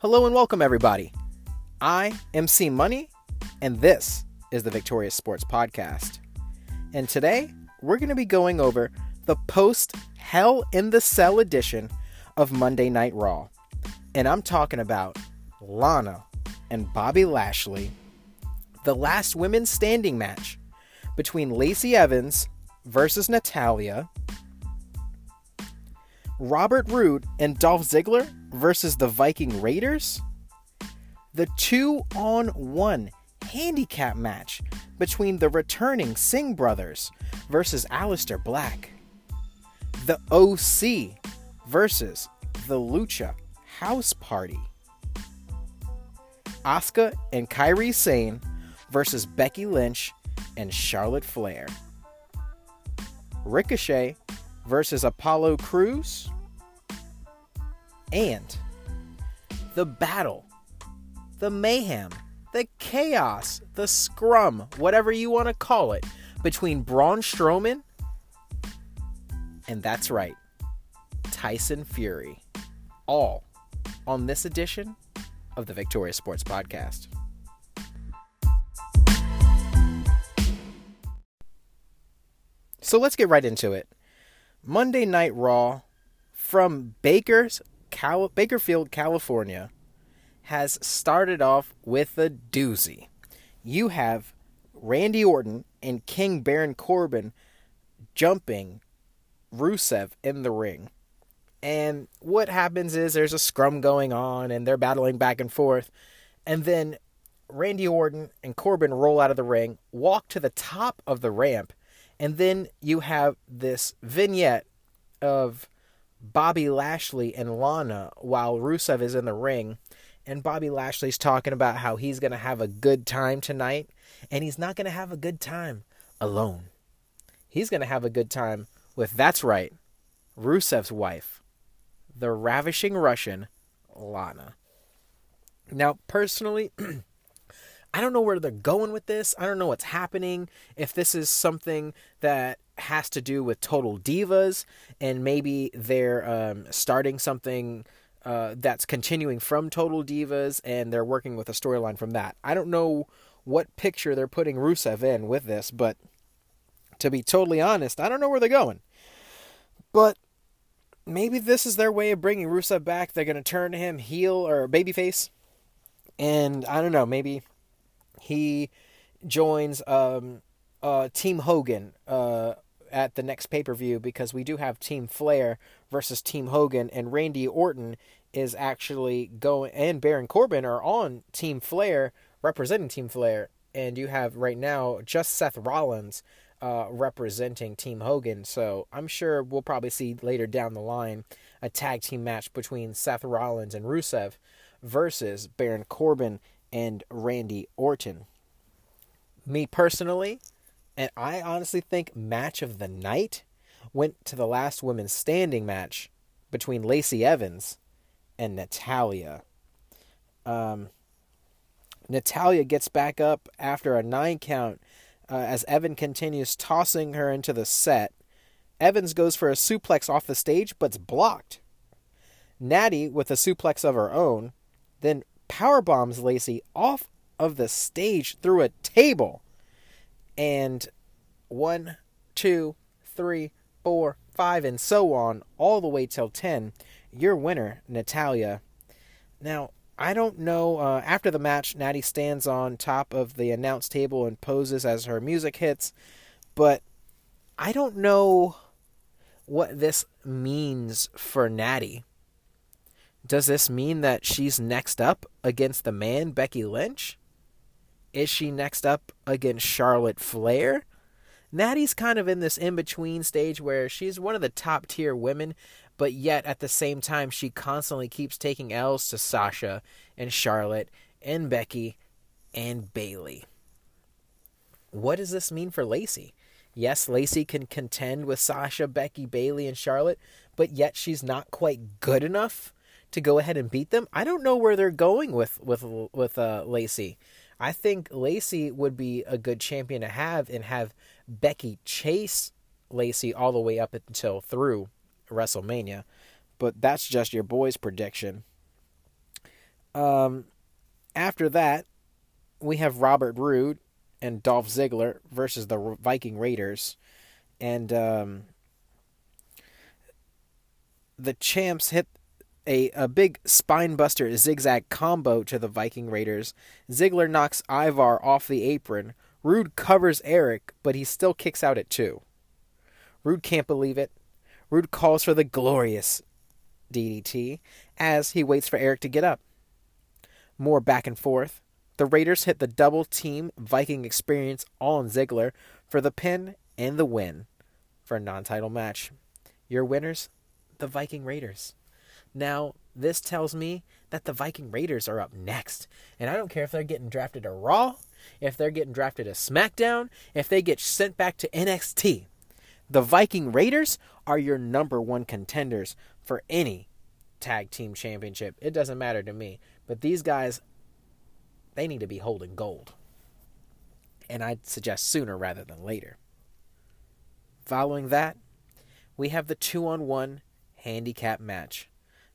Hello and welcome, everybody. I am C Money, and this is the Victorious Sports Podcast. And today, we're going to be going over the post Hell in the Cell edition of Monday Night Raw. And I'm talking about Lana and Bobby Lashley, the last women's standing match between Lacey Evans versus Natalya, Robert Roode and Dolph Ziggler versus the Viking Raiders, the two on one handicap match between the returning Singh brothers versus Aleister Black, the OC versus the Lucha House Party, Asuka and Kairi Sane versus Becky Lynch and Charlotte Flair, Ricochet versus Apollo Crews, and the battle, the mayhem, the chaos, the scrum, whatever you want to call it, between Braun Strowman and that's right, Tyson Fury. All on this edition of the Victoria Sports Podcast. So let's get right into it. Monday Night Raw from Baker's Bakerfield, California, has started off with a doozy. You have Randy Orton and King Baron Corbin jumping Rusev in the ring. And what happens is there's a scrum going on and they're battling back and forth. And then Randy Orton and Corbin roll out of the ring, walk to the top of the ramp, and then you have this vignette of Bobby Lashley and Lana while Rusev is in the ring. And Bobby Lashley's talking about how he's going to have a good time tonight. And he's not going to have a good time alone. He's going to have a good time with, that's right, Rusev's wife, the ravishing Russian, Lana. Now, personally, I don't know where they're going with this. I don't know what's happening. If this is something that has to do with Total Divas, and maybe they're um, starting something uh, that's continuing from Total Divas, and they're working with a storyline from that. I don't know what picture they're putting Rusev in with this, but to be totally honest, I don't know where they're going. But maybe this is their way of bringing Rusev back. They're going to turn him heel or babyface. And I don't know, maybe he joins um, uh, Team Hogan uh, at the next pay per view because we do have Team Flair versus Team Hogan, and Randy Orton is actually going, and Baron Corbin are on Team Flair representing Team Flair, and you have right now just Seth Rollins uh, representing Team Hogan. So I'm sure we'll probably see later down the line a tag team match between Seth Rollins and Rusev versus Baron Corbin and Randy Orton. Me personally, and I honestly think match of the night went to the last women's standing match between Lacey Evans and Natalya. Um, Natalya gets back up after a nine count uh, as Evan continues tossing her into the set. Evans goes for a suplex off the stage, but's blocked. Natty, with a suplex of her own, then power bombs Lacey off of the stage through a table. And one, two, three, four, five, and so on, all the way till ten. Your winner, Natalya. Now, I don't know. Uh, after the match, Natty stands on top of the announce table and poses as her music hits, but I don't know what this means for Natty. Does this mean that she's next up against the man, Becky Lynch? Is she next up against Charlotte Flair? Natty's kind of in this in between stage where she's one of the top tier women, but yet at the same time, she constantly keeps taking L's to Sasha and Charlotte and Becky and Bayley. What does this mean for Lacey? Yes, Lacey can contend with Sasha, Becky, Bayley, and Charlotte, but yet she's not quite good enough to go ahead and beat them. I don't know where they're going with with with uh, Lacey. I think Lacey would be a good champion to have and have Becky chase Lacey all the way up until through WrestleMania, but that's just your boy's prediction. Um, after that, we have Robert Roode and Dolph Ziggler versus the Viking Raiders, and um, the champs hit a, a big spinebuster zigzag combo to the Viking Raiders. Ziggler knocks Ivar off the apron. Roode covers Eric, but he still kicks out at two. Roode can't believe it. Roode calls for the glorious DDT as he waits for Eric to get up. More back and forth. The Raiders hit the double team Viking experience all on Ziggler for the pin and the win for a non title match. Your winners, the Viking Raiders. Now, this tells me that the Viking Raiders are up next. And I don't care if they're getting drafted to Raw, if they're getting drafted to SmackDown, if they get sent back to NXT. The Viking Raiders are your number one contenders for any tag team championship. It doesn't matter to me. But these guys, they need to be holding gold. And I'd suggest sooner rather than later. Following that, we have the two on one handicap match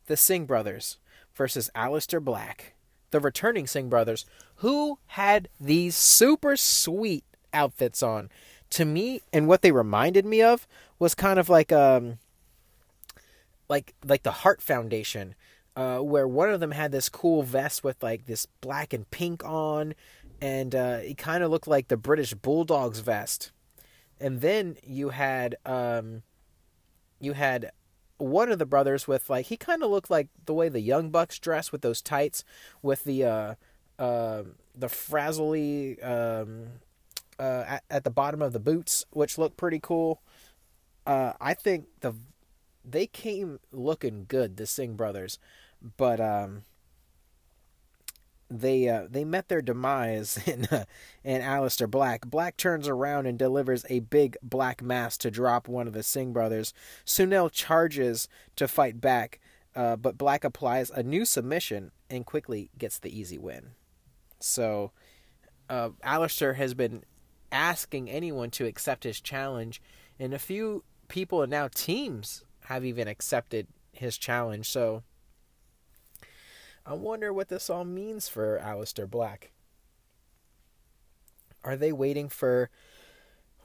the Singh brothers versus Aleister Black, the returning Singh brothers, who had these super sweet outfits on. To me, and what they reminded me of was kind of like um like like the Heart Foundation, uh, where one of them had this cool vest with like this black and pink on, and uh, it kind of looked like the British Bulldogs vest. And then you had um, you had one of the brothers with like he kind of looked like the way the young bucks dress with those tights with the uh uh the frazzly um uh at, at the bottom of the boots which looked pretty cool. Uh i think the they came looking good the Singh brothers but um they uh, they met their demise in uh, in Aleister Black. Black turns around and delivers a big black mass to drop one of the Singh brothers. Sunil charges to fight back, uh, but Black applies a new submission and quickly gets the easy win. So, uh, Aleister has been asking anyone to accept his challenge, and a few people and now teams have even accepted his challenge. So I wonder what this all means for Aleister Black. Are they waiting for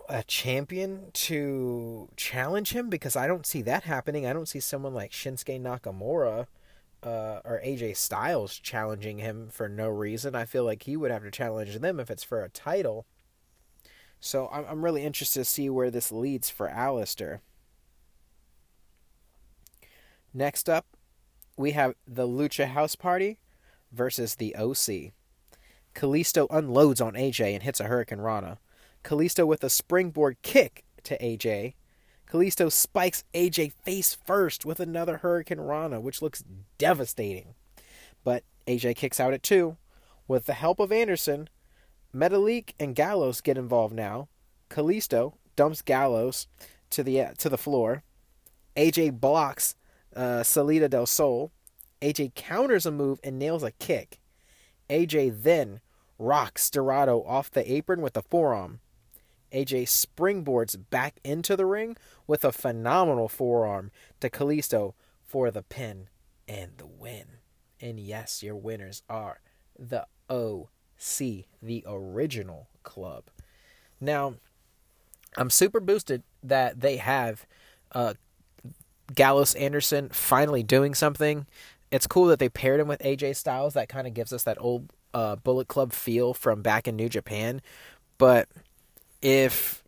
a champion to challenge him? Because I don't see that happening. I don't see someone like Shinsuke Nakamura uh, or AJ Styles challenging him for no reason. I feel like he would have to challenge them if it's for a title. So I'm, I'm really interested to see where this leads for Aleister. Next up, we have the Lucha House Party versus the OC. Kalisto unloads on AJ and hits a hurricanrana. Kalisto with a springboard kick to AJ. Kalisto spikes AJ face first with another hurricanrana, which looks devastating. But AJ kicks out at two. With the help of Anderson, Metalik and Gallows get involved now. Kalisto dumps Gallows to the to the floor. AJ blocks uh, Salida del Sol. AJ counters a move and nails a kick. AJ then rocks Dorado off the apron with a forearm. AJ springboards back into the ring with a phenomenal forearm to Kalisto for the pin and the win. And yes, your winners are the OC, the original club. Now, I'm super boosted that they have uh, Anderson finally doing something. It's cool that they paired him with AJ Styles. That kind of gives us that old uh, Bullet Club feel from back in New Japan. But if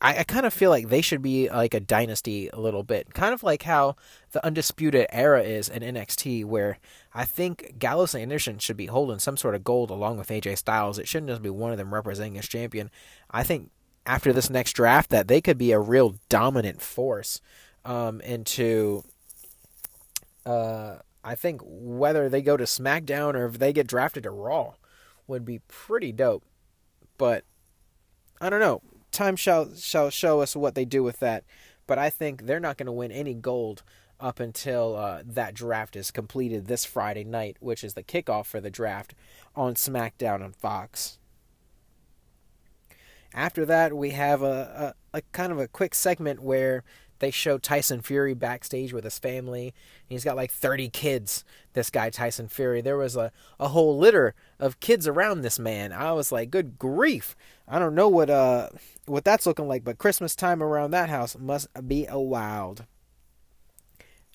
I, I kind of feel like they should be like a dynasty a little bit, kind of like how the Undisputed Era is in NXT, where I think Gallows and Anderson should be holding some sort of gold along with AJ Styles. It shouldn't just be one of them representing as champion. I think after this next draft that they could be a real dominant force um, into. Uh, I think whether they go to SmackDown or if they get drafted to Raw would be pretty dope. But I don't know. Time shall shall show us what they do with that. But I think they're not going to win any gold up until uh, that draft is completed this Friday night, which is the kickoff for the draft on SmackDown on Fox. After that, we have a, a, a kind of a quick segment where they show Tyson Fury backstage with his family. He's got like 30 kids, this guy, Tyson Fury. There was a, a whole litter of kids around this man. I was like, good grief. I don't know what uh what that's looking like, but Christmas time around that house must be a wild.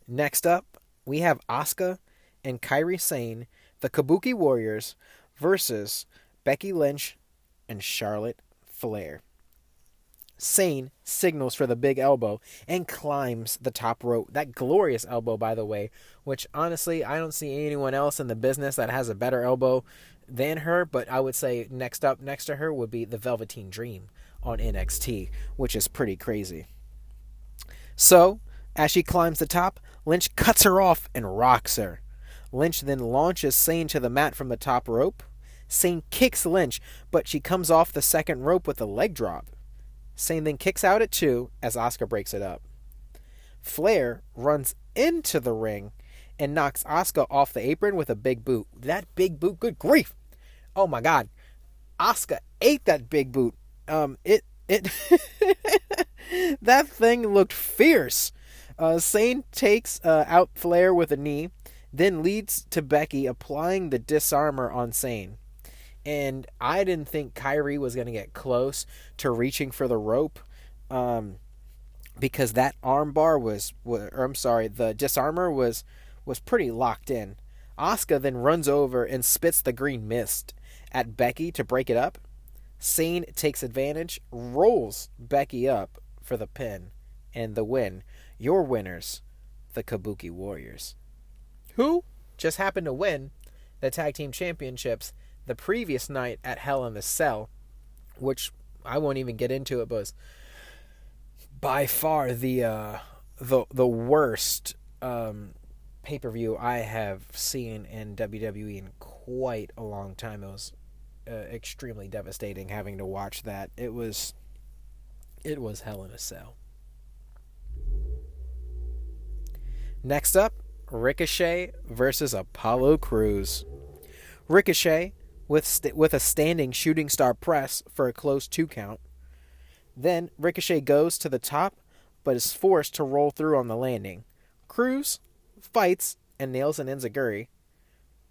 Next up, we have Asuka and Kairi Sane, the Kabuki Warriors, versus Becky Lynch and Charlotte Flair. Sane signals for the big elbow and climbs the top rope. That glorious elbow, by the way, which honestly, I don't see anyone else in the business that has a better elbow than her, but I would say next up next to her would be the Velveteen Dream on NXT, which is pretty crazy. So, as she climbs the top, Lynch cuts her off and rocks her. Lynch then launches Sane to the mat from the top rope. Sane kicks Lynch, but she comes off the second rope with a leg drop. Sane then kicks out at two as Oscar breaks it up. Flair runs into the ring and knocks Oscar off the apron with a big boot. That big boot, good grief! Oh my god, Oscar ate that big boot. Um, it it that thing looked fierce. Uh, Sane takes uh, out Flair with a knee, then leads to Becky applying the Dis-arm-her on Sane and I didn't think Kairi was going to get close to reaching for the rope, um, because that armbar was, or I'm sorry, the Dis-arm-her was was pretty locked in. Asuka then runs over and spits the green mist at Becky to break it up. Sane takes advantage, rolls Becky up for the pin and the win. Your winners, the Kabuki Warriors, who just happened to win the tag team championships the previous night at Hell in the Cell, which I won't even get into it, but was by far the uh, the the worst um, pay per view I have seen in WWE in quite a long time. It was uh, extremely devastating having to watch that. It was it was Hell in a Cell. Next up, Ricochet versus Apollo Crews. Ricochet with st- with a standing shooting star press for a close two count. Then Ricochet goes to the top, but is forced to roll through on the landing. Crews fights and nails an enziguri.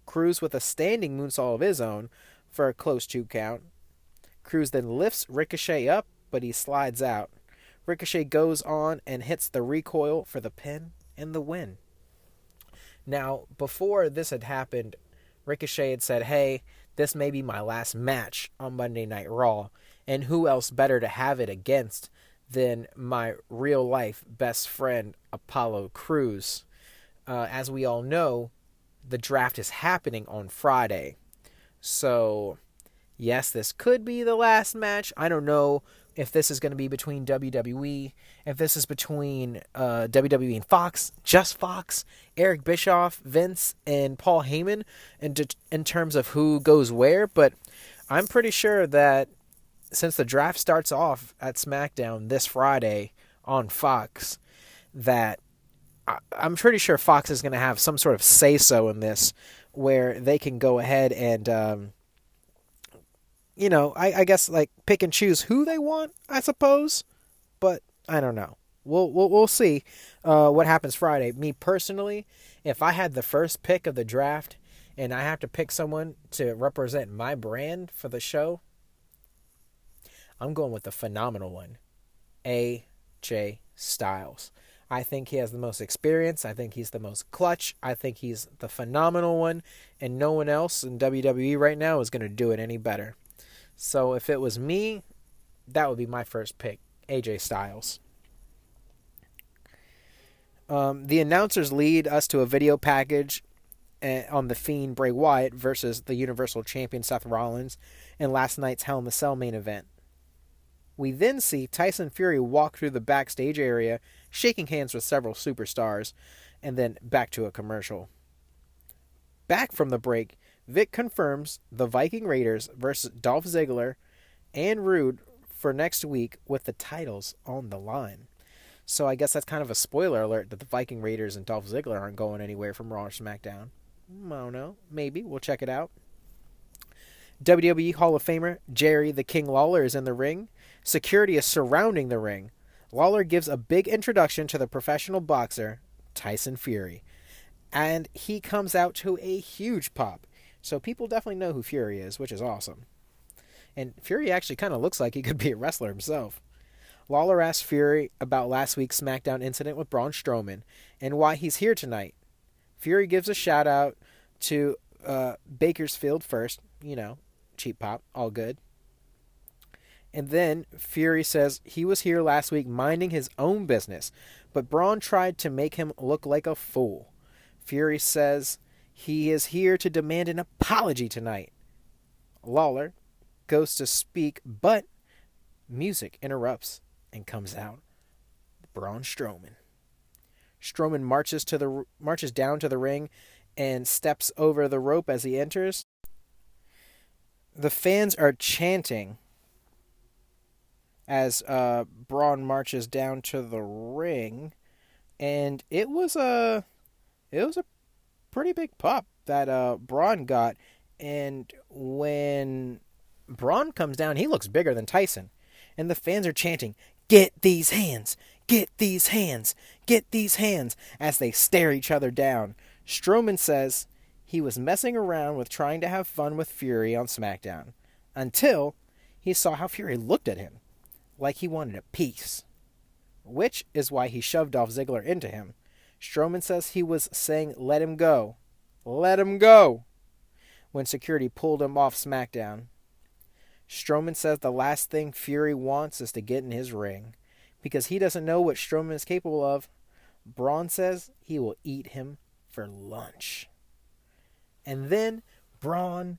Crews with a standing moonsault of his own for a close two count. Crews then lifts Ricochet up, but he slides out. Ricochet goes on and hits the recoil for the pin and the win. Now, before this had happened, Ricochet had said, Hey, this may be my last match on Monday Night Raw, and who else better to have it against than my real life best friend, Apollo Crews? Uh, as we all know, the draft is happening on Friday. So, yes, this could be the last match. I don't know if this is going to be between WWE, if this is between uh, WWE and Fox, just Fox, Eric Bischoff, Vince, and Paul Heyman, in, in terms of who goes where. But I'm pretty sure that since the draft starts off at SmackDown this Friday on Fox, that I, I'm pretty sure Fox is going to have some sort of say so in this, where they can go ahead and. Um, you know, I, I guess like pick and choose who they want, I suppose. But I don't know. We'll we'll, we'll see uh, what happens Friday. Me personally, if I had the first pick of the draft and I have to pick someone to represent my brand for the show, I'm going with the phenomenal one, AJ Styles. I think he has the most experience. I think he's the most clutch. I think he's the phenomenal one, and no one else in WWE right now is going to do it any better. So if it was me, that would be my first pick, AJ Styles. Um, the announcers lead us to a video package eh, on the Fiend Bray Wyatt versus the Universal Champion Seth Rollins in last night's Hell in a Cell main event. We then see Tyson Fury walk through the backstage area, shaking hands with several superstars, and then back to a commercial. Back from the break, Vic confirms the Viking Raiders versus Dolph Ziggler and Roode for next week with the titles on the line. So I guess that's kind of a spoiler alert that the Viking Raiders and Dolph Ziggler aren't going anywhere from Raw or SmackDown. Hmm, I don't know. Maybe. We'll check it out. WWE Hall of Famer Jerry the King Lawler is in the ring. Security is surrounding the ring. Lawler gives a big introduction to the professional boxer, Tyson Fury. And he comes out to a huge pop. So people definitely know who Fury is, which is awesome. And Fury actually kind of looks like he could be a wrestler himself. Lawler asks Fury about last week's SmackDown incident with Braun Strowman and why he's here tonight. Fury gives a shout out to uh, Bakersfield first, you know, cheap pop, all good. And then Fury says he was here last week minding his own business, but Braun tried to make him look like a fool. Fury says he is here to demand an apology tonight. Lawler goes to speak, but music interrupts and comes out. Braun Strowman. Strowman marches to the marches down to the ring and steps over the rope as he enters. The fans are chanting as uh, Braun marches down to the ring, and it was a it was a pretty big pop that uh, Braun got. And when Braun comes down, he looks bigger than Tyson, and the fans are chanting, "Get these hands! Get these hands! Get these hands!" as they stare each other down. Strowman says he was messing around with trying to have fun with Fury on SmackDown until he saw how Fury looked at him like he wanted a piece, which is why he shoved off Ziggler into him. Strowman says he was saying, Let him go. Let him go. When security pulled him off SmackDown. Strowman says the last thing Fury wants is to get in his ring because he doesn't know what Strowman is capable of. Braun says he will eat him for lunch. And then Braun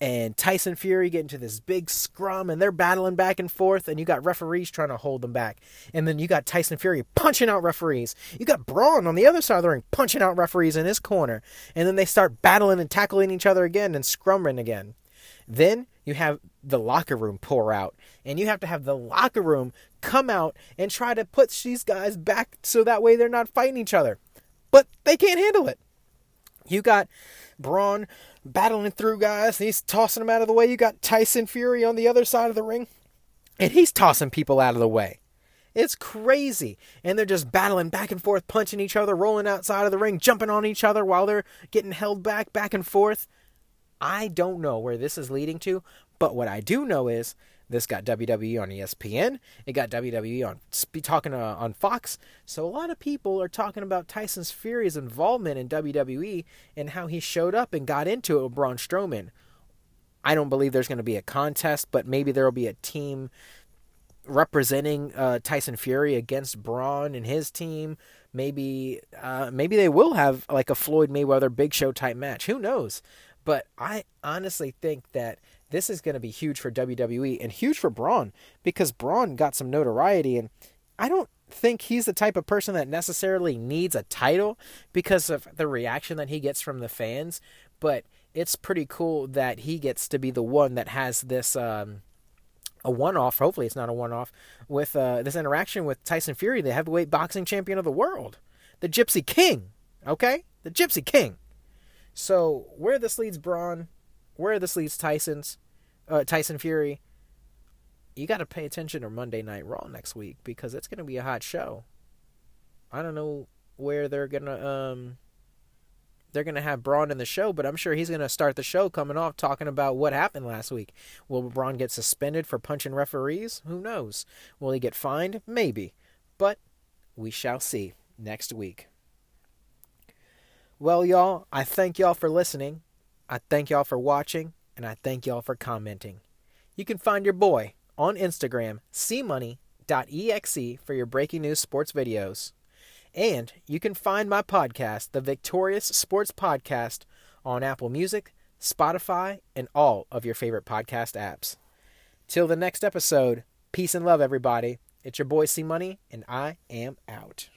and Tyson Fury get into this big scrum and they're battling back and forth and you got referees trying to hold them back. And then you got Tyson Fury punching out referees. You got Braun on the other side of the ring punching out referees in his corner. And then they start battling and tackling each other again and scrumming again. Then you have the locker room pour out and you have to have the locker room come out and try to put these guys back so that way they're not fighting each other. But they can't handle it. You got Braun battling through guys, and he's tossing them out of the way. You got Tyson Fury on the other side of the ring, and he's tossing people out of the way. It's crazy. And they're just battling back and forth, punching each other, rolling outside of the ring, jumping on each other while they're getting held back, back and forth. I don't know where this is leading to, but what I do know is this got WWE on ESPN. It got WWE on talking uh, on Fox. So a lot of people are talking about Tyson's Fury's involvement in WWE and how he showed up and got into it with Braun Strowman. I don't believe there's going to be a contest, but maybe there will be a team representing uh, Tyson Fury against Braun and his team. Maybe uh, maybe they will have like a Floyd Mayweather Big Show type match. Who knows? But I honestly think that this is going to be huge for WWE and huge for Braun because Braun got some notoriety and I don't think he's the type of person that necessarily needs a title because of the reaction that he gets from the fans, but it's pretty cool that he gets to be the one that has this um, a one-off. Hopefully, it's not a one-off with uh, this interaction with Tyson Fury, the heavyweight boxing champion of the world, the Gypsy King. Okay, the Gypsy King. So where this leads Braun, where this leads Tyson's uh, Tyson Fury, you got to pay attention to Monday Night Raw next week because it's going to be a hot show. I don't know where they're gonna um they're gonna have Braun in the show, but I'm sure he's gonna start the show coming off talking about what happened last week. Will Braun get suspended for punching referees? Who knows? Will he get fined? Maybe, but we shall see next week. Well, y'all, I thank y'all for listening. I thank y'all for watching and I thank y'all for commenting. You can find your boy on Instagram, cmoney.exe, for your breaking news sports videos. And you can find my podcast, The Victorious Sports Podcast, on Apple Music, Spotify, and all of your favorite podcast apps. Till the next episode, peace and love, everybody. It's your boy C Money, and I am out.